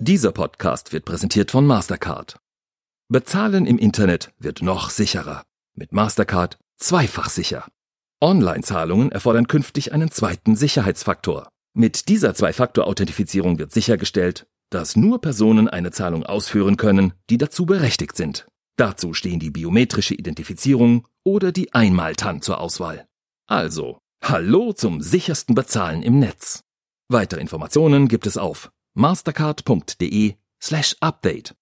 Dieser Podcast wird präsentiert von Mastercard. Bezahlen im Internet wird noch sicherer. Mit Mastercard zweifach sicher. Online-Zahlungen erfordern künftig einen zweiten Sicherheitsfaktor. Mit dieser Zwei-Faktor-Authentifizierung wird sichergestellt, dass nur Personen eine Zahlung ausführen können, die dazu berechtigt sind. Dazu stehen die biometrische Identifizierung oder die Einmaltan zur Auswahl. Also, hallo zum sichersten Bezahlen im Netz. Weitere Informationen gibt es auf mastercard.de slash update.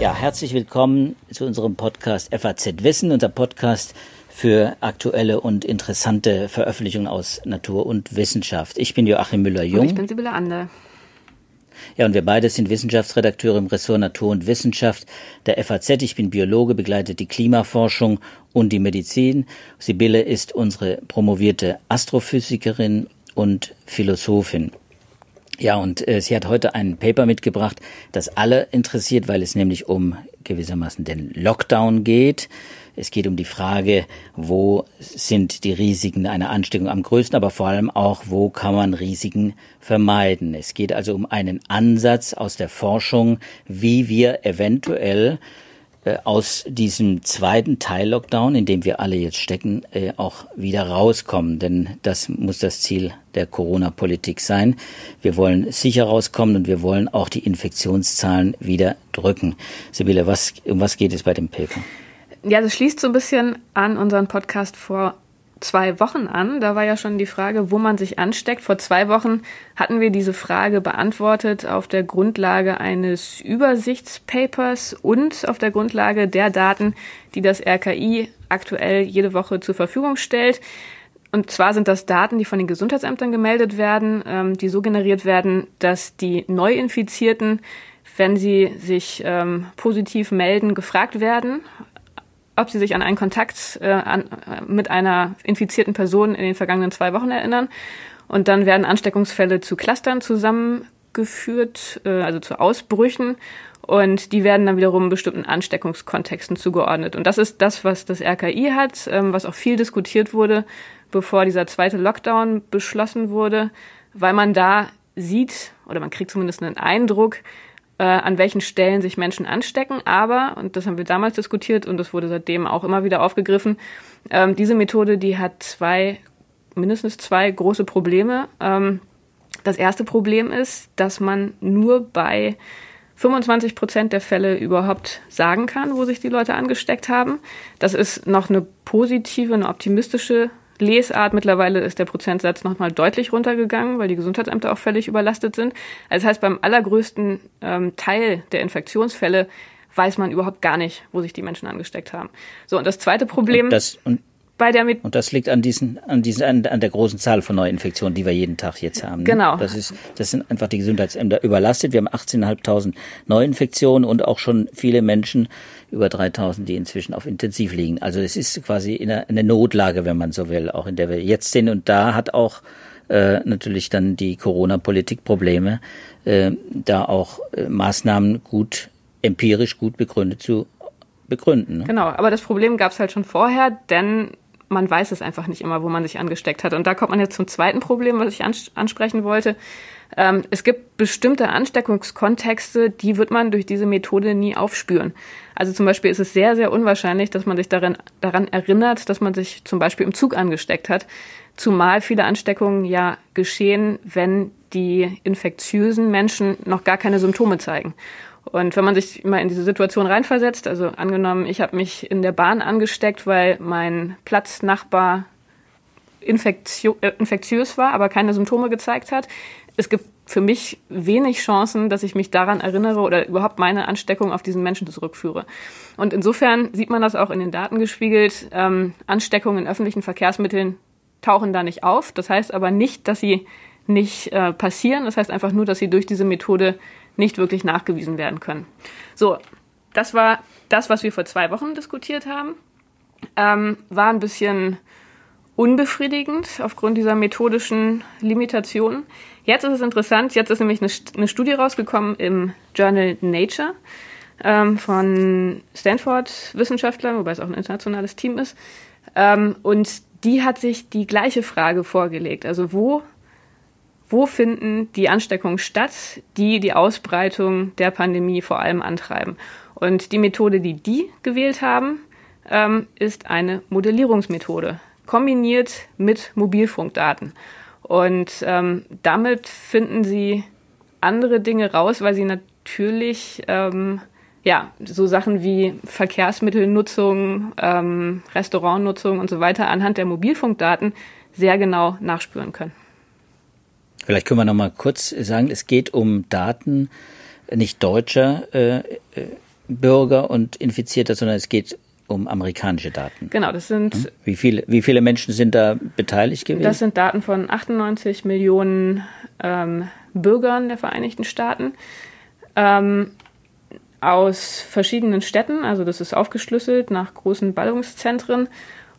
Ja, herzlich willkommen zu unserem Podcast FAZ Wissen, unser Podcast für aktuelle und interessante Veröffentlichungen aus Natur und Wissenschaft. Ich bin Joachim Müller-Jung. Und ich bin Sibylle Ander. Ja, und wir beide sind Wissenschaftsredakteure im Ressort Natur und Wissenschaft der FAZ. Ich bin Biologe, begleite die Klimaforschung und die Medizin. Sibylle ist unsere promovierte Astrophysikerin und Philosophin. Ja, und äh, sie hat heute ein Paper mitgebracht, das alle interessiert, weil es nämlich um gewissermaßen den Lockdown geht. Es geht um die Frage, wo sind die Risiken einer Ansteckung am größten, aber vor allem auch, wo kann man Risiken vermeiden. Es geht also um einen Ansatz aus der Forschung, wie wir eventuell aus diesem zweiten Teil-Lockdown, in dem wir alle jetzt stecken, äh, auch wieder rauskommen. Denn das muss das Ziel der Corona-Politik sein. Wir wollen sicher rauskommen und wir wollen auch die Infektionszahlen wieder drücken. Sibylle, was, um was geht es bei dem Paper? Ja, das schließt so ein bisschen an unseren Podcast vor zwei Wochen an. Da war ja schon die Frage, wo man sich ansteckt. Vor zwei Wochen hatten wir diese Frage beantwortet auf der Grundlage eines Übersichtspapers und auf der Grundlage der Daten, die das RKI aktuell jede Woche zur Verfügung stellt. Und zwar sind das Daten, die von den Gesundheitsämtern gemeldet werden, ähm, die so generiert werden, dass die Neuinfizierten, wenn sie sich ähm, positiv melden, gefragt werden, ob sie sich an einen Kontakt äh, an, äh, mit einer infizierten Person in den vergangenen zwei Wochen erinnern. Und dann werden Ansteckungsfälle zu Clustern zusammengeführt, äh, also zu Ausbrüchen. Und die werden dann wiederum bestimmten Ansteckungskontexten zugeordnet. Und das ist das, was das RKI hat, ähm, was auch viel diskutiert wurde, bevor dieser zweite Lockdown beschlossen wurde, weil man da sieht, oder man kriegt zumindest einen Eindruck, äh, an welchen Stellen sich Menschen anstecken. Aber, und das haben wir damals diskutiert und das wurde seitdem auch immer wieder aufgegriffen, ähm, diese Methode, die hat zwei, mindestens zwei große Probleme. Ähm, das erste Problem ist, dass man nur bei 25 Prozent der Fälle überhaupt sagen kann, wo sich die Leute angesteckt haben. Das ist noch eine positive, eine optimistische Lesart. Mittlerweile ist der Prozentsatz nochmal deutlich runtergegangen, weil die Gesundheitsämter auch völlig überlastet sind. Also das heißt, beim allergrößten ähm, Teil der Infektionsfälle weiß man überhaupt gar nicht, wo sich die Menschen angesteckt haben. So, und das zweite Problem. Und das, und bei der mit und das liegt an diesen, an diesen, an, an der großen Zahl von Neuinfektionen, die wir jeden Tag jetzt haben. Ne? Genau. Das ist, das sind einfach die Gesundheitsämter überlastet. Wir haben 18.500 Neuinfektionen und auch schon viele Menschen, über 3.000, die inzwischen auf Intensiv liegen. Also es ist quasi in einer, eine Notlage, wenn man so will, auch in der wir jetzt sind. Und da hat auch äh, natürlich dann die Corona-Politik Probleme, äh, da auch äh, Maßnahmen gut empirisch gut begründet zu begründen. Ne? Genau, aber das Problem gab es halt schon vorher, denn man weiß es einfach nicht immer, wo man sich angesteckt hat. Und da kommt man jetzt zum zweiten Problem, was ich ansprechen wollte. Ähm, es gibt bestimmte Ansteckungskontexte, die wird man durch diese Methode nie aufspüren. Also zum Beispiel ist es sehr, sehr unwahrscheinlich, dass man sich daran, daran erinnert, dass man sich zum Beispiel im Zug angesteckt hat. Zumal viele Ansteckungen ja geschehen, wenn die infektiösen Menschen noch gar keine Symptome zeigen. Und wenn man sich mal in diese Situation reinversetzt, also angenommen, ich habe mich in der Bahn angesteckt, weil mein Platznachbar infektio äh, infektiös war, aber keine Symptome gezeigt hat. Es gibt für mich wenig Chancen, dass ich mich daran erinnere oder überhaupt meine Ansteckung auf diesen Menschen zurückführe. Und insofern sieht man das auch in den Daten gespiegelt. Ähm, Ansteckungen in öffentlichen Verkehrsmitteln tauchen da nicht auf. Das heißt aber nicht, dass sie nicht äh, passieren. Das heißt einfach nur, dass sie durch diese Methode nicht wirklich nachgewiesen werden können. So, das war das, was wir vor zwei Wochen diskutiert haben. Ähm, war ein bisschen unbefriedigend aufgrund dieser methodischen Limitationen. Jetzt ist es interessant, jetzt ist nämlich eine, eine Studie rausgekommen im Journal Nature ähm, von Stanford-Wissenschaftlern, wobei es auch ein internationales Team ist. Ähm, und die hat sich die gleiche Frage vorgelegt. Also wo, wo finden die Ansteckungen statt, die die Ausbreitung der Pandemie vor allem antreiben? Und die Methode, die die gewählt haben, ähm, ist eine Modellierungsmethode, kombiniert mit Mobilfunkdaten. Und ähm, damit finden sie andere Dinge raus, weil sie natürlich ähm, ja, so Sachen wie Verkehrsmittelnutzung, ähm, Restaurantnutzung und so weiter anhand der Mobilfunkdaten sehr genau nachspüren können. Vielleicht können wir noch mal kurz sagen, es geht um Daten nicht deutscher äh, äh Bürger und Infizierter, sondern es geht um amerikanische Daten. Genau, das sind. Hm? Wie viele, wie viele Menschen sind da beteiligt gewesen? Das sind Daten von 98 Millionen ähm, Bürgern der Vereinigten Staaten. Ähm, aus verschiedenen Städten, also das ist aufgeschlüsselt nach großen Ballungszentren.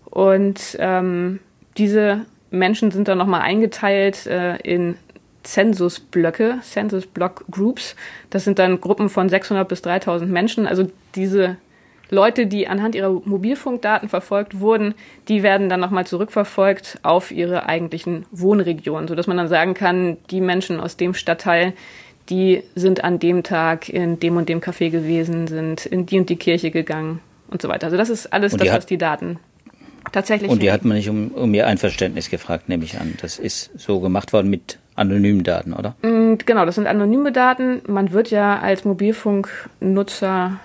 Und ähm, diese Menschen sind dann nochmal eingeteilt äh, in Zensusblöcke, Census Block Groups. Das sind dann Gruppen von 600 bis 3000 Menschen. Also diese Leute, die anhand ihrer Mobilfunkdaten verfolgt wurden, die werden dann nochmal zurückverfolgt auf ihre eigentlichen Wohnregionen, sodass man dann sagen kann, die Menschen aus dem Stadtteil, die sind an dem Tag in dem und dem Café gewesen, sind in die und die Kirche gegangen und so weiter. Also das ist alles das, was die Daten tatsächlich. Und die hat man nicht um, um ihr Einverständnis gefragt, nehme ich an. Das ist so gemacht worden mit anonymen Daten, oder? Mm, genau, das sind anonyme Daten. Man wird ja als Mobilfunknutzer,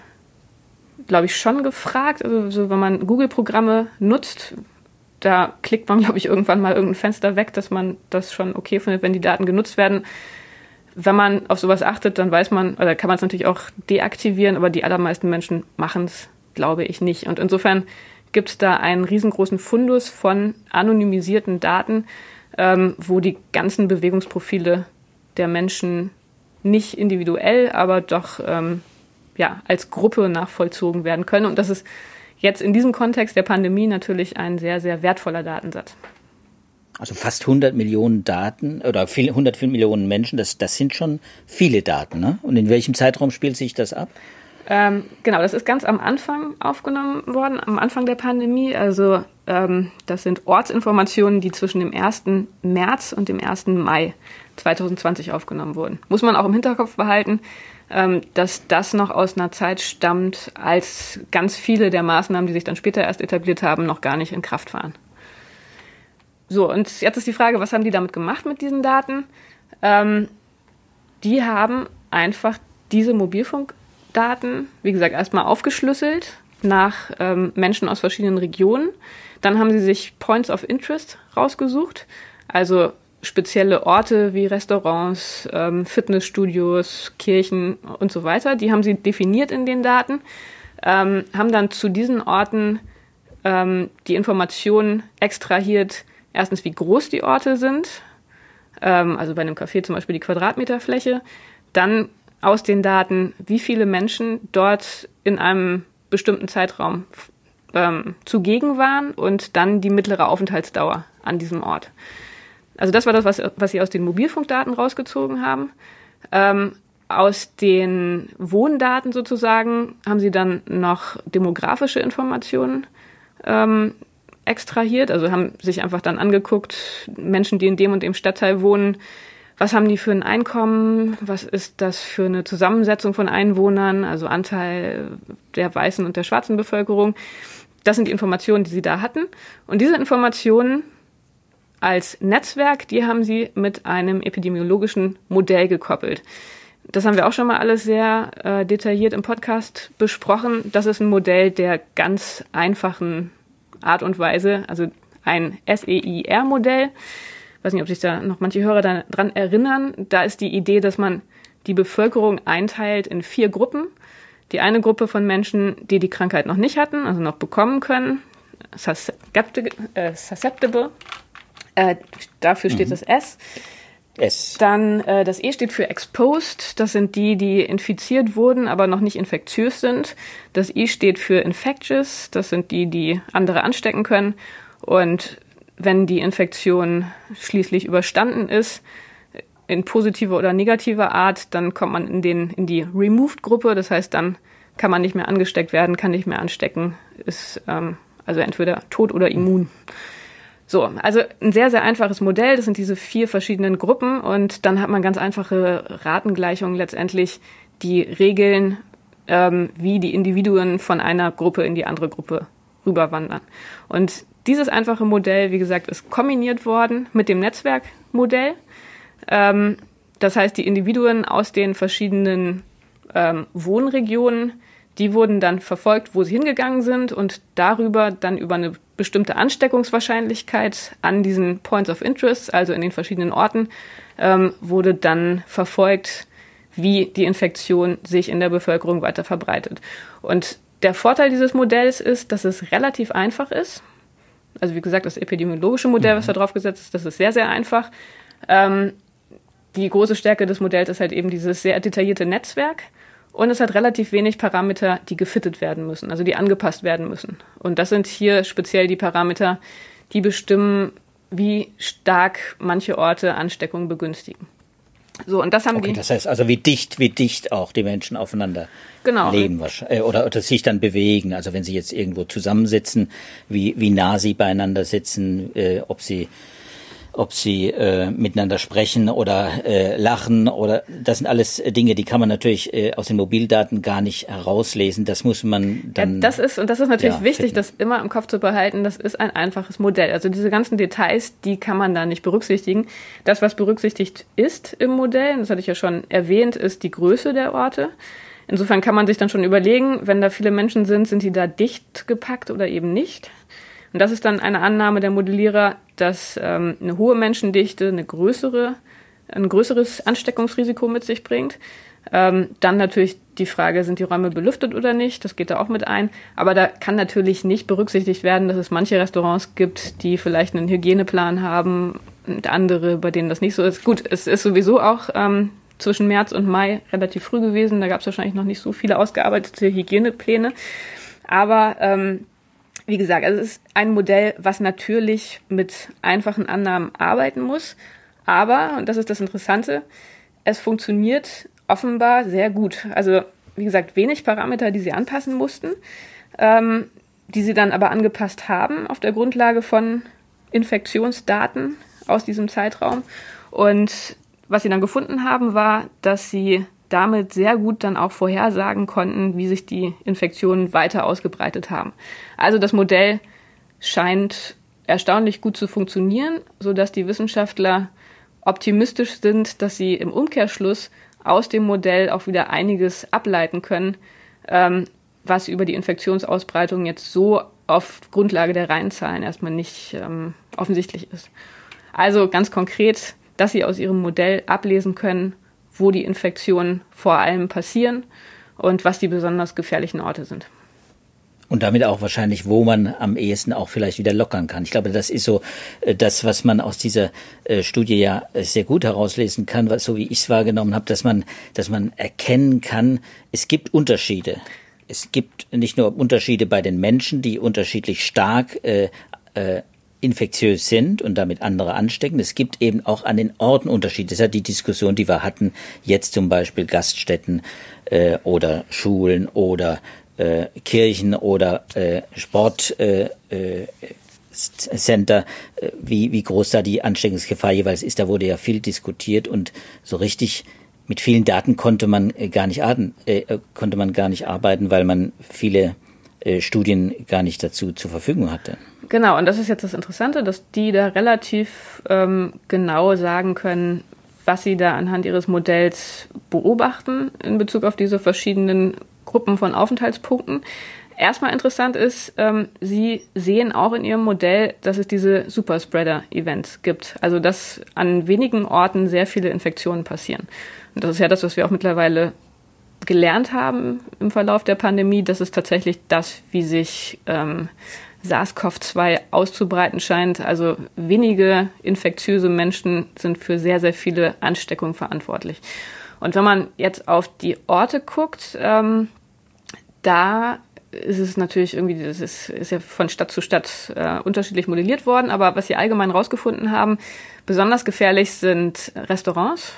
glaube ich, schon gefragt. Also so, wenn man Google-Programme nutzt, da klickt man, glaube ich, irgendwann mal irgendein Fenster weg, dass man das schon okay findet, wenn die Daten genutzt werden wenn man auf sowas achtet, dann weiß man, oder kann man es natürlich auch deaktivieren, aber die allermeisten Menschen machen es, glaube ich, nicht. Und insofern gibt es da einen riesengroßen Fundus von anonymisierten Daten, ähm, wo die ganzen Bewegungsprofile der Menschen nicht individuell, aber doch ähm, ja, als Gruppe nachvollzogen werden können. Und das ist jetzt in diesem Kontext der Pandemie natürlich ein sehr, sehr wertvoller Datensatz. Also fast 100 Millionen Daten oder 100 Millionen Menschen, das, das sind schon viele Daten. Ne? Und in welchem Zeitraum spielt sich das ab? Ähm, genau, das ist ganz am Anfang aufgenommen worden, am Anfang der Pandemie. Also ähm, das sind Ortsinformationen, die zwischen dem 1. März und dem 1. Mai 2020 aufgenommen wurden. Muss man auch im Hinterkopf behalten, ähm, dass das noch aus einer Zeit stammt, als ganz viele der Maßnahmen, die sich dann später erst etabliert haben, noch gar nicht in Kraft waren. So, und jetzt ist die Frage, was haben die damit gemacht mit diesen Daten? Ähm, die haben einfach diese Mobilfunkdaten, wie gesagt, erstmal aufgeschlüsselt nach ähm, Menschen aus verschiedenen Regionen. Dann haben sie sich Points of Interest rausgesucht, also spezielle Orte wie Restaurants, ähm, Fitnessstudios, Kirchen und so weiter. Die haben sie definiert in den Daten, ähm, haben dann zu diesen Orten ähm, die Informationen extrahiert, erstens, wie groß die Orte sind, ähm, also bei einem Café zum Beispiel die Quadratmeterfläche, dann aus den Daten, wie viele Menschen dort in einem bestimmten Zeitraum ähm, zugegen waren und dann die mittlere Aufenthaltsdauer an diesem Ort. Also das war das, was, was sie aus den Mobilfunkdaten rausgezogen haben. Ähm, aus den Wohndaten sozusagen haben sie dann noch demografische Informationen ähm, extrahiert, also haben sich einfach dann angeguckt, Menschen, die in dem und dem Stadtteil wohnen, was haben die für ein Einkommen, was ist das für eine Zusammensetzung von Einwohnern, also Anteil der weißen und der schwarzen Bevölkerung. Das sind die Informationen, die sie da hatten. Und diese Informationen als Netzwerk, die haben sie mit einem epidemiologischen Modell gekoppelt. Das haben wir auch schon mal alles sehr äh, detailliert im Podcast besprochen. Das ist ein Modell der ganz einfachen Art und Weise, also ein SEIR-Modell. Ich weiß nicht, ob sich da noch manche Hörer daran erinnern. Da ist die Idee, dass man die Bevölkerung einteilt in vier Gruppen. Die eine Gruppe von Menschen, die die Krankheit noch nicht hatten, also noch bekommen können, susceptible, äh, äh, dafür steht mhm. das S. S. Dann äh, das E steht für exposed. Das sind die, die infiziert wurden, aber noch nicht infektiös sind. Das I steht für infectious. Das sind die, die andere anstecken können. Und wenn die Infektion schließlich überstanden ist, in positiver oder negativer Art, dann kommt man in, den, in die Removed-Gruppe. Das heißt, dann kann man nicht mehr angesteckt werden, kann nicht mehr anstecken, ist ähm, also entweder tot oder immun. So, also ein sehr, sehr einfaches Modell. Das sind diese vier verschiedenen Gruppen und dann hat man ganz einfache Ratengleichungen letztendlich, die regeln, ähm, wie die Individuen von einer Gruppe in die andere Gruppe rüberwandern. Und dieses einfache Modell, wie gesagt, ist kombiniert worden mit dem Netzwerkmodell. Ähm, das heißt, die Individuen aus den verschiedenen ähm, Wohnregionen, die wurden dann verfolgt, wo sie hingegangen sind und darüber dann über eine bestimmte Ansteckungswahrscheinlichkeit an diesen Points of Interest, also in den verschiedenen Orten, ähm, wurde dann verfolgt, wie die Infektion sich in der Bevölkerung weiter verbreitet. Und der Vorteil dieses Modells ist, dass es relativ einfach ist. Also wie gesagt, das epidemiologische Modell, was mhm. da drauf gesetzt ist, das ist sehr, sehr einfach. Ähm, die große Stärke des Modells ist halt eben dieses sehr detaillierte Netzwerk. Und es hat relativ wenig Parameter, die gefittet werden müssen, also die angepasst werden müssen. Und das sind hier speziell die Parameter, die bestimmen, wie stark manche Orte Ansteckung begünstigen. So, und das haben okay, die. Das heißt also, wie dicht, wie dicht auch die Menschen aufeinander genau. leben äh, oder, oder sich dann bewegen. Also wenn sie jetzt irgendwo zusammensitzen, wie, wie nah sie beieinander sitzen, äh, ob sie ob sie äh, miteinander sprechen oder äh, lachen oder das sind alles Dinge, die kann man natürlich äh, aus den Mobildaten gar nicht herauslesen. Das muss man dann. Ja, das ist und das ist natürlich ja, wichtig, finden. das immer im Kopf zu behalten. Das ist ein einfaches Modell. Also diese ganzen Details, die kann man da nicht berücksichtigen. Das, was berücksichtigt ist im Modell, das hatte ich ja schon erwähnt, ist die Größe der Orte. Insofern kann man sich dann schon überlegen, wenn da viele Menschen sind, sind die da dicht gepackt oder eben nicht. Und das ist dann eine Annahme der Modellierer, dass ähm, eine hohe Menschendichte eine größere, ein größeres Ansteckungsrisiko mit sich bringt. Ähm, dann natürlich die Frage, sind die Räume belüftet oder nicht? Das geht da auch mit ein. Aber da kann natürlich nicht berücksichtigt werden, dass es manche Restaurants gibt, die vielleicht einen Hygieneplan haben und andere, bei denen das nicht so ist. Gut, es ist sowieso auch ähm, zwischen März und Mai relativ früh gewesen. Da gab es wahrscheinlich noch nicht so viele ausgearbeitete Hygienepläne. Aber ähm, wie gesagt, also es ist ein Modell, was natürlich mit einfachen Annahmen arbeiten muss. Aber, und das ist das Interessante, es funktioniert offenbar sehr gut. Also, wie gesagt, wenig Parameter, die sie anpassen mussten, ähm, die sie dann aber angepasst haben auf der Grundlage von Infektionsdaten aus diesem Zeitraum. Und was sie dann gefunden haben, war, dass sie damit sehr gut dann auch vorhersagen konnten, wie sich die Infektionen weiter ausgebreitet haben. Also das Modell scheint erstaunlich gut zu funktionieren, sodass die Wissenschaftler optimistisch sind, dass sie im Umkehrschluss aus dem Modell auch wieder einiges ableiten können, ähm, was über die Infektionsausbreitung jetzt so auf Grundlage der Reihenzahlen erstmal nicht ähm, offensichtlich ist. Also ganz konkret, dass sie aus ihrem Modell ablesen können, wo die Infektionen vor allem passieren und was die besonders gefährlichen Orte sind. Und damit auch wahrscheinlich, wo man am ehesten auch vielleicht wieder lockern kann. Ich glaube, das ist so äh, das, was man aus dieser äh, Studie ja äh, sehr gut herauslesen kann, so wie ich es wahrgenommen habe, dass man, dass man erkennen kann, es gibt Unterschiede. Es gibt nicht nur Unterschiede bei den Menschen, die unterschiedlich stark äh, äh, infektiös sind und damit andere anstecken. Es gibt eben auch an den Orten Unterschiede. Das ist ja die Diskussion, die wir hatten, jetzt zum Beispiel Gaststätten äh, oder Schulen oder äh, Kirchen oder äh, Sport. Äh, äh, äh, wie, wie groß da die Ansteckungsgefahr jeweils ist, da wurde ja viel diskutiert und so richtig mit vielen Daten konnte man äh, gar nicht arten, äh, konnte man gar nicht arbeiten, weil man viele äh, Studien gar nicht dazu zur Verfügung hatte. Genau, und das ist jetzt das Interessante, dass die da relativ ähm, genau sagen können, was sie da anhand ihres Modells beobachten in Bezug auf diese verschiedenen Gruppen von Aufenthaltspunkten. Erstmal interessant ist, ähm, Sie sehen auch in Ihrem Modell, dass es diese Superspreader-Events gibt. Also dass an wenigen Orten sehr viele Infektionen passieren. Und das ist ja das, was wir auch mittlerweile gelernt haben im Verlauf der Pandemie, das ist tatsächlich das, wie sich ähm, SARS-CoV-2 auszubreiten scheint. Also wenige infektiöse Menschen sind für sehr, sehr viele Ansteckungen verantwortlich. Und wenn man jetzt auf die Orte guckt, ähm, da ist es natürlich irgendwie, das ist, ist ja von Stadt zu Stadt äh, unterschiedlich modelliert worden, aber was sie allgemein rausgefunden haben, besonders gefährlich sind Restaurants,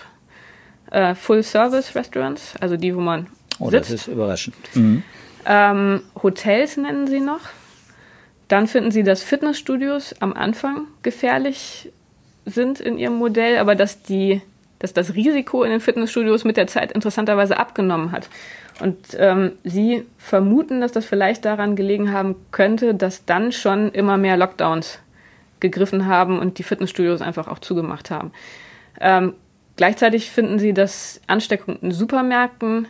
äh, Full-Service-Restaurants, also die, wo man oh, sitzt. das ist überraschend. Mhm. Ähm, Hotels nennen sie noch. Dann finden Sie, dass Fitnessstudios am Anfang gefährlich sind in Ihrem Modell, aber dass, die, dass das Risiko in den Fitnessstudios mit der Zeit interessanterweise abgenommen hat. Und ähm, Sie vermuten, dass das vielleicht daran gelegen haben könnte, dass dann schon immer mehr Lockdowns gegriffen haben und die Fitnessstudios einfach auch zugemacht haben. Ähm, gleichzeitig finden Sie, dass Ansteckungen in Supermärkten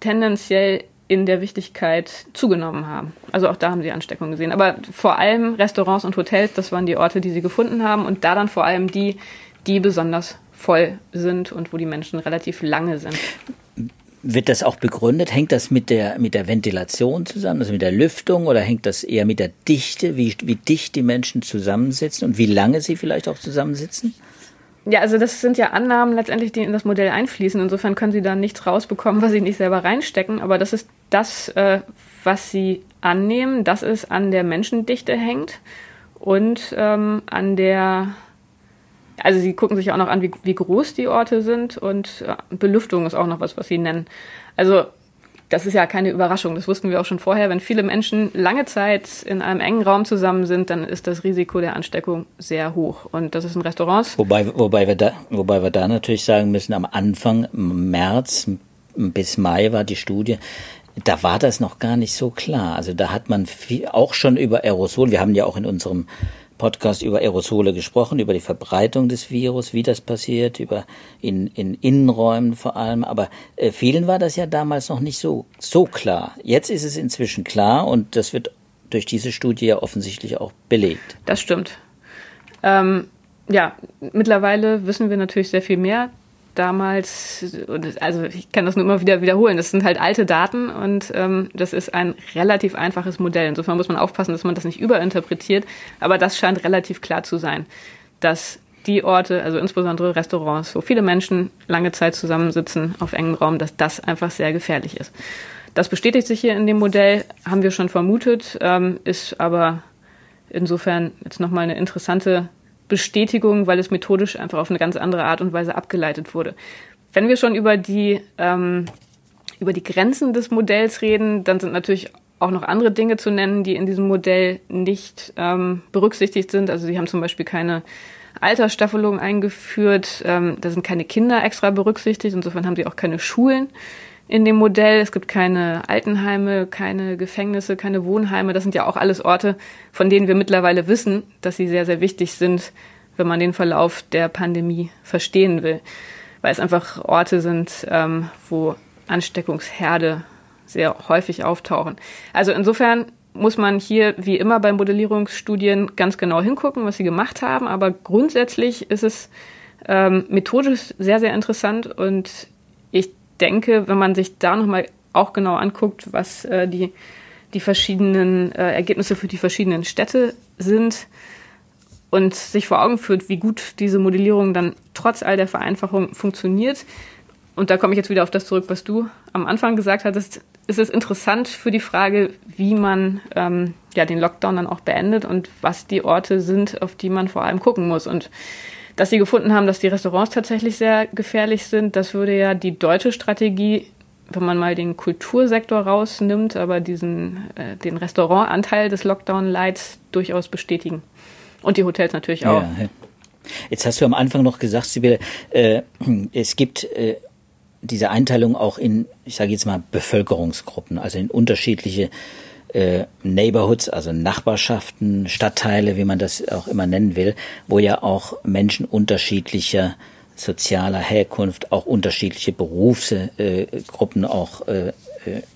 tendenziell in der Wichtigkeit zugenommen haben. Also auch da haben sie Ansteckungen gesehen. Aber vor allem Restaurants und Hotels, das waren die Orte, die sie gefunden haben. Und da dann vor allem die, die besonders voll sind und wo die Menschen relativ lange sind. Wird das auch begründet? Hängt das mit der, mit der Ventilation zusammen, also mit der Lüftung oder hängt das eher mit der Dichte, wie, wie dicht die Menschen zusammensitzen und wie lange sie vielleicht auch zusammensitzen? Ja, also das sind ja Annahmen letztendlich, die in das Modell einfließen. Insofern können Sie da nichts rausbekommen, was Sie nicht selber reinstecken. Aber das ist das, äh, was Sie annehmen, dass es an der Menschendichte hängt und ähm, an der, also Sie gucken sich auch noch an, wie, wie groß die Orte sind und äh, Belüftung ist auch noch was, was Sie nennen. Also das ist ja keine Überraschung. Das wussten wir auch schon vorher. Wenn viele Menschen lange Zeit in einem engen Raum zusammen sind, dann ist das Risiko der Ansteckung sehr hoch. Und das ist in Restaurants. Wobei, wobei, wir, da, wobei wir da natürlich sagen müssen, am Anfang, März bis Mai war die Studie, da war das noch gar nicht so klar. Also da hat man viel, auch schon über Aerosol, wir haben ja auch in unserem Podcast über Aerosole gesprochen, über die Verbreitung des Virus, wie das passiert, über in, in Innenräumen vor allem. Aber äh, vielen war das ja damals noch nicht so, so klar. Jetzt ist es inzwischen klar und das wird durch diese Studie ja offensichtlich auch belegt. Das stimmt. Ähm, ja, mittlerweile wissen wir natürlich sehr viel mehr damals, also ich kann das nur immer wieder wiederholen, das sind halt alte Daten und ähm, das ist ein relativ einfaches Modell. Insofern muss man aufpassen, dass man das nicht überinterpretiert, aber das scheint relativ klar zu sein, dass die Orte, also insbesondere Restaurants, wo viele Menschen lange Zeit zusammensitzen auf engem Raum, dass das einfach sehr gefährlich ist. Das bestätigt sich hier in dem Modell, haben wir schon vermutet, ähm, ist aber insofern jetzt nochmal eine interessante Bestätigung, weil es methodisch einfach auf eine ganz andere Art und Weise abgeleitet wurde. Wenn wir schon über die, ähm, über die Grenzen des Modells reden, dann sind natürlich auch noch andere Dinge zu nennen, die in diesem Modell nicht ähm, berücksichtigt sind. Also sie haben zum Beispiel keine Altersstaffelung eingeführt, ähm, da sind keine Kinder extra berücksichtigt, insofern haben sie auch keine Schulen in dem Modell. Es gibt keine Altenheime, keine Gefängnisse, keine Wohnheime. Das sind ja auch alles Orte, von denen wir mittlerweile wissen, dass sie sehr, sehr wichtig sind, wenn man den Verlauf der Pandemie verstehen will. Weil es einfach Orte sind, ähm, wo Ansteckungsherde sehr häufig auftauchen. Also insofern muss man hier wie immer bei Modellierungsstudien ganz genau hingucken, was sie gemacht haben. Aber grundsätzlich ist es ähm, methodisch sehr, sehr interessant und denke, wenn man sich da nochmal auch genau anguckt, was äh, die, die verschiedenen äh, Ergebnisse für die verschiedenen Städte sind und sich vor Augen führt, wie gut diese Modellierung dann trotz all der Vereinfachung funktioniert. Und da komme ich jetzt wieder auf das zurück, was du am Anfang gesagt hattest. Ist es interessant für die Frage, wie man ähm, ja, den Lockdown dann auch beendet und was die Orte sind, auf die man vor allem gucken muss. Und dass sie gefunden haben, dass die Restaurants tatsächlich sehr gefährlich sind, das würde ja die deutsche Strategie, wenn man mal den Kultursektor rausnimmt, aber diesen, äh, den Restaurantanteil des Lockdown-Lights durchaus bestätigen. Und die Hotels natürlich auch. Ja, Jetzt hast du am Anfang noch gesagt, Sibylle, äh, es gibt äh, diese Einteilung auch in, ich sage jetzt mal, Bevölkerungsgruppen, also in unterschiedliche äh, Neighborhoods, also Nachbarschaften, Stadtteile, wie man das auch immer nennen will, wo ja auch Menschen unterschiedlicher sozialer Herkunft, auch unterschiedliche Berufsgruppen äh, auch äh, äh,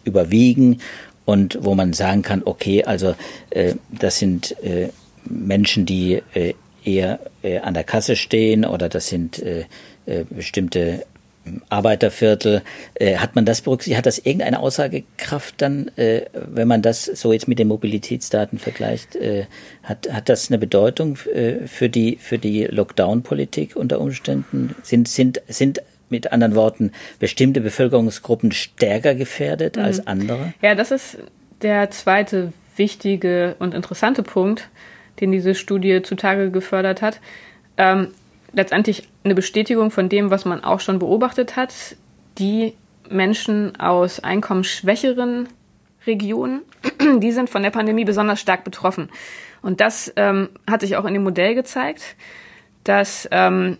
überwiegen und wo man sagen kann, okay, also äh, das sind äh, Menschen, die äh, eher äh, an der Kasse stehen oder das sind äh, äh, bestimmte Arbeiterviertel. Äh, hat man das berücksichtigt? Hat das irgendeine Aussagekraft dann, äh, wenn man das so jetzt mit den Mobilitätsdaten vergleicht? Äh, hat, hat das eine Bedeutung äh, für die, für die Lockdown-Politik unter Umständen? Sind, sind, sind mit anderen Worten bestimmte Bevölkerungsgruppen stärker gefährdet mhm. als andere? Ja, das ist der zweite wichtige und interessante Punkt, den diese Studie zutage gefördert hat. Ähm, letztendlich eine Bestätigung von dem, was man auch schon beobachtet hat. Die Menschen aus einkommensschwächeren Regionen, die sind von der Pandemie besonders stark betroffen. Und das ähm, hat sich auch in dem Modell gezeigt, dass ähm,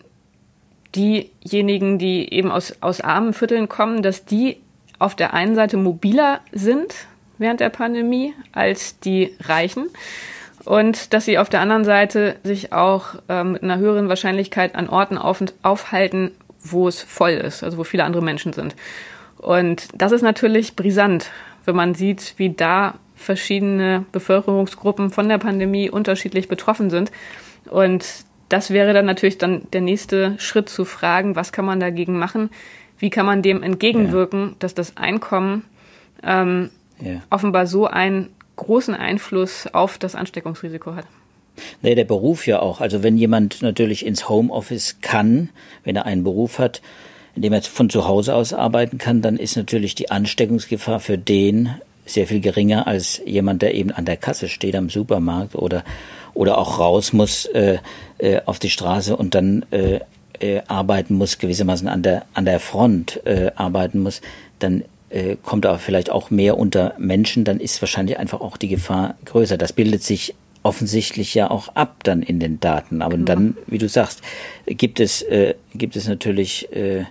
diejenigen, die eben aus, aus armen Vierteln kommen, dass die auf der einen Seite mobiler sind während der Pandemie als die Reichen und dass sie auf der anderen Seite sich auch ähm, mit einer höheren Wahrscheinlichkeit an Orten auf, aufhalten, wo es voll ist, also wo viele andere Menschen sind. Und das ist natürlich brisant, wenn man sieht, wie da verschiedene Bevölkerungsgruppen von der Pandemie unterschiedlich betroffen sind. Und das wäre dann natürlich dann der nächste Schritt zu fragen, was kann man dagegen machen? Wie kann man dem entgegenwirken, ja. dass das Einkommen ähm, ja. offenbar so einen großen Einfluss auf das Ansteckungsrisiko hat? Nee, der Beruf ja auch. Also wenn jemand natürlich ins Homeoffice kann, wenn er einen Beruf hat, in dem er von zu Hause aus arbeiten kann, dann ist natürlich die Ansteckungsgefahr für den sehr viel geringer als jemand, der eben an der Kasse steht am Supermarkt oder oder auch raus muss äh, äh, auf die Straße und dann äh, äh, arbeiten muss, gewissermaßen an der an der Front äh, arbeiten muss, dann äh, kommt er vielleicht auch mehr unter Menschen, dann ist wahrscheinlich einfach auch die Gefahr größer. Das bildet sich offensichtlich ja auch ab dann in den Daten. Aber genau. dann, wie du sagst, gibt es, äh, gibt es natürlich äh,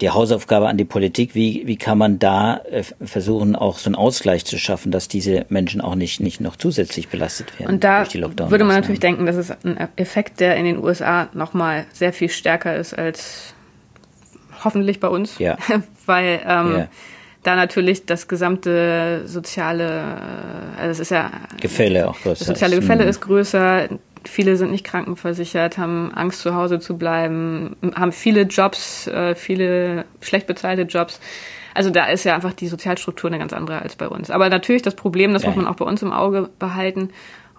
die Hausaufgabe an die Politik, wie, wie kann man da äh, versuchen, auch so einen Ausgleich zu schaffen, dass diese Menschen auch nicht, nicht noch zusätzlich belastet werden. Und da würde man natürlich denken, das ist ein Effekt, der in den USA nochmal sehr viel stärker ist als hoffentlich bei uns. Ja. Weil ähm, ja. Da natürlich das gesamte soziale, also es ist ja Gefälle auch größer. Das soziale Gefälle ist, mhm. ist größer Viele sind nicht krankenversichert, haben Angst, zu Hause zu bleiben, haben viele Jobs, äh, viele schlecht bezahlte Jobs. Also da ist ja einfach die Sozialstruktur eine ganz andere als bei uns. Aber natürlich das Problem, das ja. muss man auch bei uns im Auge behalten.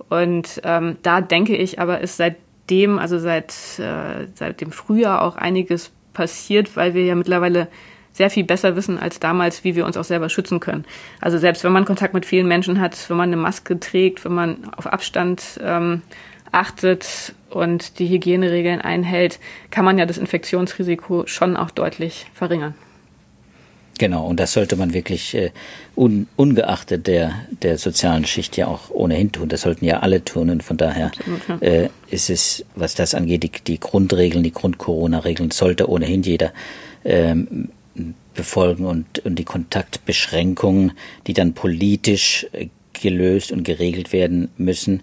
Und ähm, da denke ich aber, ist seitdem, also seit, äh, seit dem Frühjahr auch einiges passiert, weil wir ja mittlerweile sehr viel besser wissen als damals, wie wir uns auch selber schützen können. Also selbst wenn man Kontakt mit vielen Menschen hat, wenn man eine Maske trägt, wenn man auf Abstand ähm, achtet und die Hygieneregeln einhält, kann man ja das Infektionsrisiko schon auch deutlich verringern. Genau, und das sollte man wirklich äh, un, ungeachtet der, der sozialen Schicht ja auch ohnehin tun. Das sollten ja alle tun. Und von daher Absolut, ja. äh, ist es, was das angeht, die, die Grundregeln, die Grund-Corona-Regeln sollte ohnehin jeder ähm, befolgen und, und die Kontaktbeschränkungen, die dann politisch äh, gelöst und geregelt werden müssen,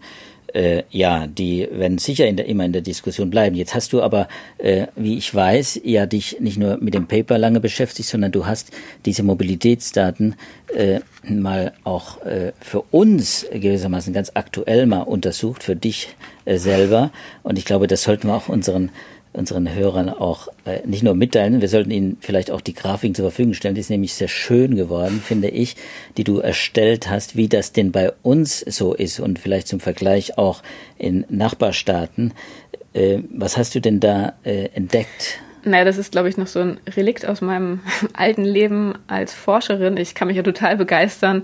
äh, ja, die werden sicher in der, immer in der Diskussion bleiben. Jetzt hast du aber, äh, wie ich weiß, ja dich nicht nur mit dem Paper lange beschäftigt, sondern du hast diese Mobilitätsdaten äh, mal auch äh, für uns gewissermaßen ganz aktuell mal untersucht, für dich äh, selber. Und ich glaube, das sollten wir auch unseren unseren Hörern auch äh, nicht nur mitteilen, wir sollten ihnen vielleicht auch die Grafiken zur Verfügung stellen. Die ist nämlich sehr schön geworden, finde ich, die du erstellt hast, wie das denn bei uns so ist und vielleicht zum Vergleich auch in Nachbarstaaten. Äh, was hast du denn da äh, entdeckt? Naja, das ist, glaube ich, noch so ein Relikt aus meinem alten Leben als Forscherin. Ich kann mich ja total begeistern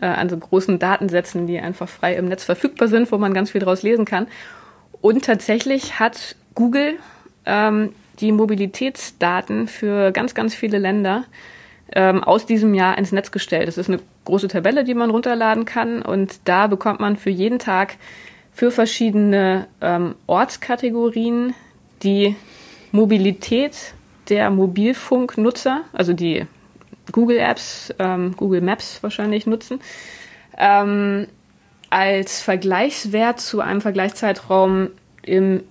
äh, an so großen Datensätzen, die einfach frei im Netz verfügbar sind, wo man ganz viel draus lesen kann. Und tatsächlich hat Google ähm, die Mobilitätsdaten für ganz, ganz viele Länder ähm, aus diesem Jahr ins Netz gestellt. Das ist eine große Tabelle, die man runterladen kann und da bekommt man für jeden Tag für verschiedene ähm, Ortskategorien die Mobilität der Mobilfunknutzer, also die Google Apps, ähm, Google Maps wahrscheinlich nutzen, ähm, als Vergleichswert zu einem Vergleichszeitraum im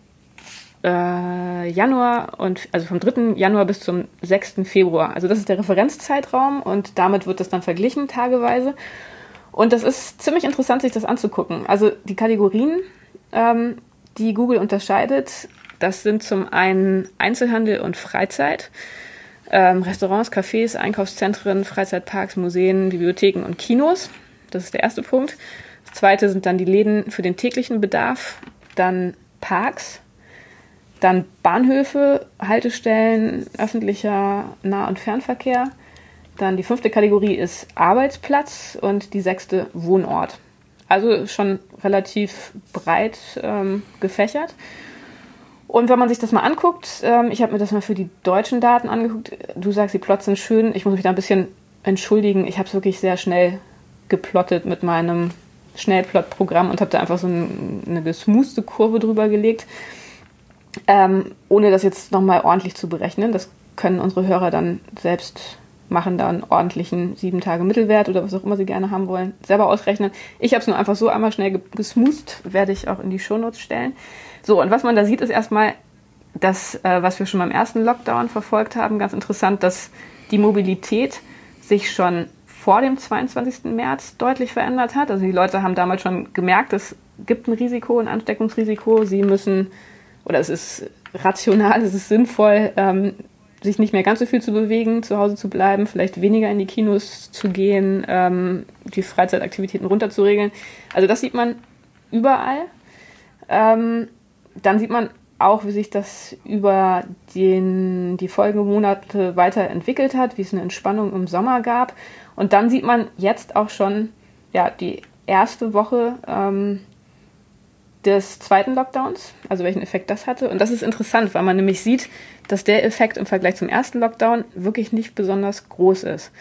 äh, Januar und also vom 3. Januar bis zum 6. Februar. Also das ist der Referenzzeitraum und damit wird das dann verglichen tageweise. Und das ist ziemlich interessant, sich das anzugucken. Also die Kategorien, ähm, die Google unterscheidet, das sind zum einen Einzelhandel und Freizeit. Ähm, Restaurants, Cafés, Einkaufszentren, Freizeitparks, Museen, Bibliotheken und Kinos. Das ist der erste Punkt. Das zweite sind dann die Läden für den täglichen Bedarf, dann Parks, dann Bahnhöfe, Haltestellen, öffentlicher Nah- und Fernverkehr. Dann die fünfte Kategorie ist Arbeitsplatz und die sechste Wohnort. Also schon relativ breit ähm, gefächert. Und wenn man sich das mal anguckt, ähm, ich habe mir das mal für die deutschen Daten angeguckt. Du sagst, die Plots sind schön. Ich muss mich da ein bisschen entschuldigen. Ich habe es wirklich sehr schnell geplottet mit meinem Schnellplot-Programm und habe da einfach so ein, eine gesmooste Kurve drüber gelegt, ähm, ohne das jetzt nochmal ordentlich zu berechnen. Das können unsere Hörer dann selbst machen, da einen ordentlichen sieben Tage Mittelwert oder was auch immer sie gerne haben wollen, selber ausrechnen. Ich habe es nur einfach so einmal schnell gesmoost, werde ich auch in die Shownotes stellen. So, und was man da sieht, ist erstmal das, äh, was wir schon beim ersten Lockdown verfolgt haben, ganz interessant, dass die Mobilität sich schon vor dem 22. März deutlich verändert hat. Also die Leute haben damals schon gemerkt, es gibt ein Risiko, ein Ansteckungsrisiko. Sie müssen, oder es ist rational, es ist sinnvoll, ähm, sich nicht mehr ganz so viel zu bewegen, zu Hause zu bleiben, vielleicht weniger in die Kinos zu gehen, ähm, die Freizeitaktivitäten runterzuregeln. Also das sieht man überall. Ähm, dann sieht man auch, wie sich das über den, die folgenden Monate weiterentwickelt hat, wie es eine Entspannung im Sommer gab. Und dann sieht man jetzt auch schon ja, die erste Woche ähm, des zweiten Lockdowns, also welchen Effekt das hatte. Und das ist interessant, weil man nämlich sieht, dass der Effekt im Vergleich zum ersten Lockdown wirklich nicht besonders groß ist.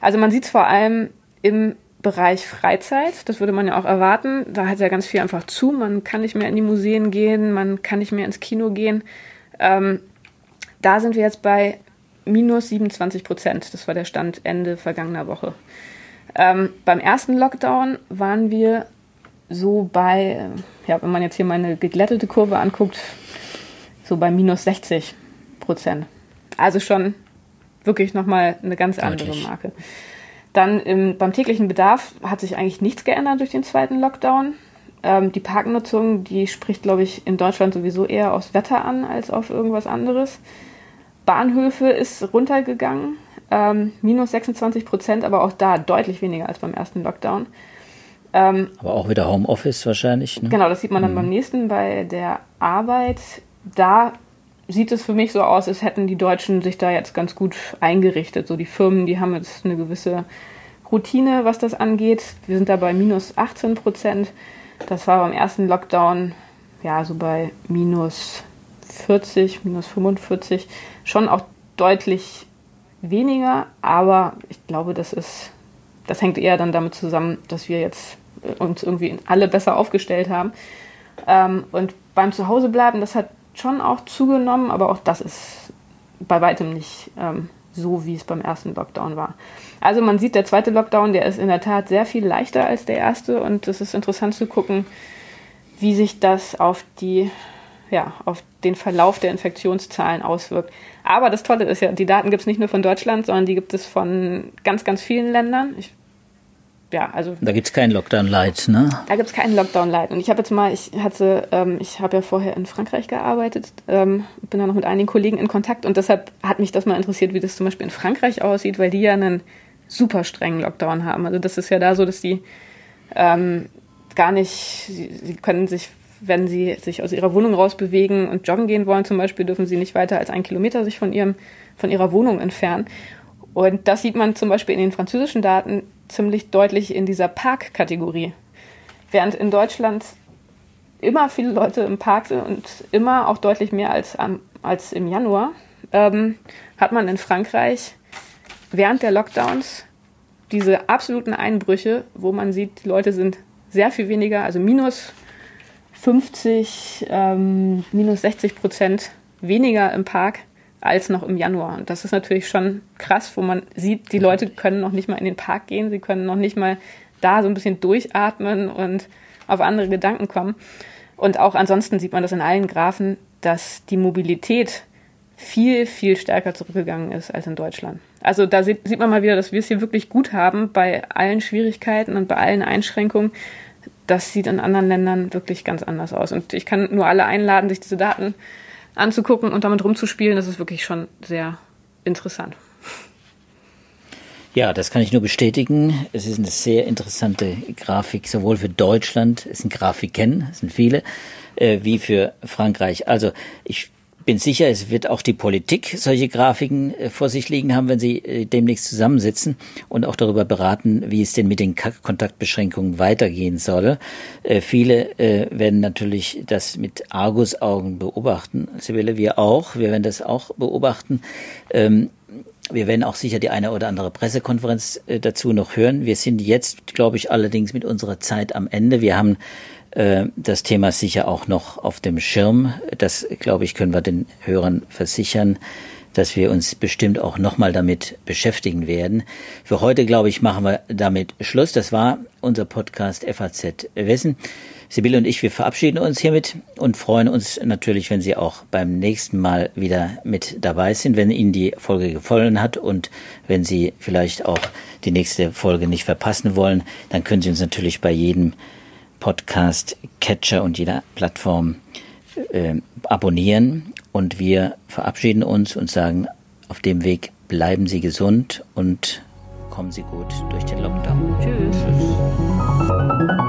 Also man sieht es vor allem im Bereich Freizeit, das würde man ja auch erwarten. Da hat ja ganz viel einfach zu. Man kann nicht mehr in die Museen gehen, man kann nicht mehr ins Kino gehen. Ähm, da sind wir jetzt bei minus 27 Prozent. Das war der Stand Ende vergangener Woche. Ähm, beim ersten Lockdown waren wir so bei, äh, ja, wenn man jetzt hier meine geglättete Kurve anguckt, so bei minus 60 Prozent. Also schon wirklich nochmal eine ganz andere Deutlich. Marke. Dann im, beim täglichen Bedarf hat sich eigentlich nichts geändert durch den zweiten Lockdown. Ähm, die Parknutzung, die spricht, glaube ich, in Deutschland sowieso eher aufs Wetter an als auf irgendwas anderes. Bahnhöfe ist runtergegangen, ähm, minus 26 Prozent, aber auch da deutlich weniger als beim ersten Lockdown. Ähm, aber auch wieder Homeoffice wahrscheinlich. Ne? Genau, das sieht man dann mhm. beim nächsten bei der Arbeit. Da sieht es für mich so aus, als hätten die Deutschen sich da jetzt ganz gut eingerichtet. So die Firmen, die haben jetzt eine gewisse Routine, was das angeht. Wir sind da bei minus 18 Prozent. Das war beim ersten Lockdown ja so bei minus 40, minus 45 schon auch deutlich weniger, aber ich glaube, das ist, das hängt eher dann damit zusammen, dass wir jetzt uns irgendwie alle besser aufgestellt haben. Ähm, und beim Zuhausebleiben, das hat schon auch zugenommen, aber auch das ist bei weitem nicht ähm, so, wie es beim ersten Lockdown war. Also man sieht, der zweite Lockdown, der ist in der Tat sehr viel leichter als der erste und es ist interessant zu gucken, wie sich das auf die ja, auf den Verlauf der Infektionszahlen auswirkt. Aber das Tolle ist ja, die Daten gibt es nicht nur von Deutschland, sondern die gibt es von ganz, ganz vielen Ländern. Ich, ja, also da gibt es keinen Lockdown-Light, ne? Da gibt es keinen Lockdown-Light. Und ich habe jetzt mal, ich hatte, ähm, ich habe ja vorher in Frankreich gearbeitet, ähm, bin da noch mit einigen Kollegen in Kontakt und deshalb hat mich das mal interessiert, wie das zum Beispiel in Frankreich aussieht, weil die ja einen super strengen Lockdown haben. Also das ist ja da so, dass die ähm, gar nicht, sie, sie können sich wenn sie sich aus ihrer Wohnung rausbewegen und joggen gehen wollen, zum Beispiel, dürfen sie nicht weiter als einen Kilometer sich von, ihrem, von ihrer Wohnung entfernen. Und das sieht man zum Beispiel in den französischen Daten ziemlich deutlich in dieser Parkkategorie. Während in Deutschland immer viele Leute im Park sind und immer auch deutlich mehr als, am, als im Januar, ähm, hat man in Frankreich während der Lockdowns diese absoluten Einbrüche, wo man sieht, die Leute sind sehr viel weniger, also minus 50, ähm, minus 60 Prozent weniger im Park als noch im Januar. Und das ist natürlich schon krass, wo man sieht, die Leute können noch nicht mal in den Park gehen, sie können noch nicht mal da so ein bisschen durchatmen und auf andere Gedanken kommen. Und auch ansonsten sieht man das in allen Graphen, dass die Mobilität viel, viel stärker zurückgegangen ist als in Deutschland. Also da sieht, man mal wieder, dass wir es hier wirklich gut haben bei allen Schwierigkeiten und bei allen Einschränkungen das sieht in anderen Ländern wirklich ganz anders aus. Und ich kann nur alle einladen, sich diese Daten anzugucken und damit rumzuspielen. Das ist wirklich schon sehr interessant. Ja, das kann ich nur bestätigen. Es ist eine sehr interessante Grafik, sowohl für Deutschland, es sind Grafiken, es sind viele, äh, wie für Frankreich. Also ich bin sicher, es wird auch die Politik solche Grafiken äh, vor sich liegen haben, wenn sie äh, demnächst zusammensitzen und auch darüber beraten, wie es denn mit den Kontaktbeschränkungen weitergehen soll. Äh, viele werden natürlich das mit Argusaugen beobachten. Sibylle, wir auch. Wir werden das auch beobachten. Ähm, wir werden auch sicher die eine oder andere Pressekonferenz dazu noch hören. Wir sind jetzt, glaube ich, allerdings mit unserer Zeit am Ende. Wir haben das Thema sicher auch noch auf dem Schirm. Das, glaube ich, können wir den Hörern versichern, dass wir uns bestimmt auch nochmal damit beschäftigen werden. Für heute, glaube ich, machen wir damit Schluss. Das war unser Podcast FAZ Wissen. Sibylle und ich, wir verabschieden uns hiermit und freuen uns natürlich, wenn Sie auch beim nächsten Mal wieder mit dabei sind, wenn Ihnen die Folge gefallen hat und wenn Sie vielleicht auch die nächste Folge nicht verpassen wollen, dann können Sie uns natürlich bei jedem Podcast, Catcher und jeder Plattform äh, abonnieren und wir verabschieden uns und sagen, auf dem Weg bleiben Sie gesund und kommen Sie gut durch den Lockdown. Tschüss. Tschüss.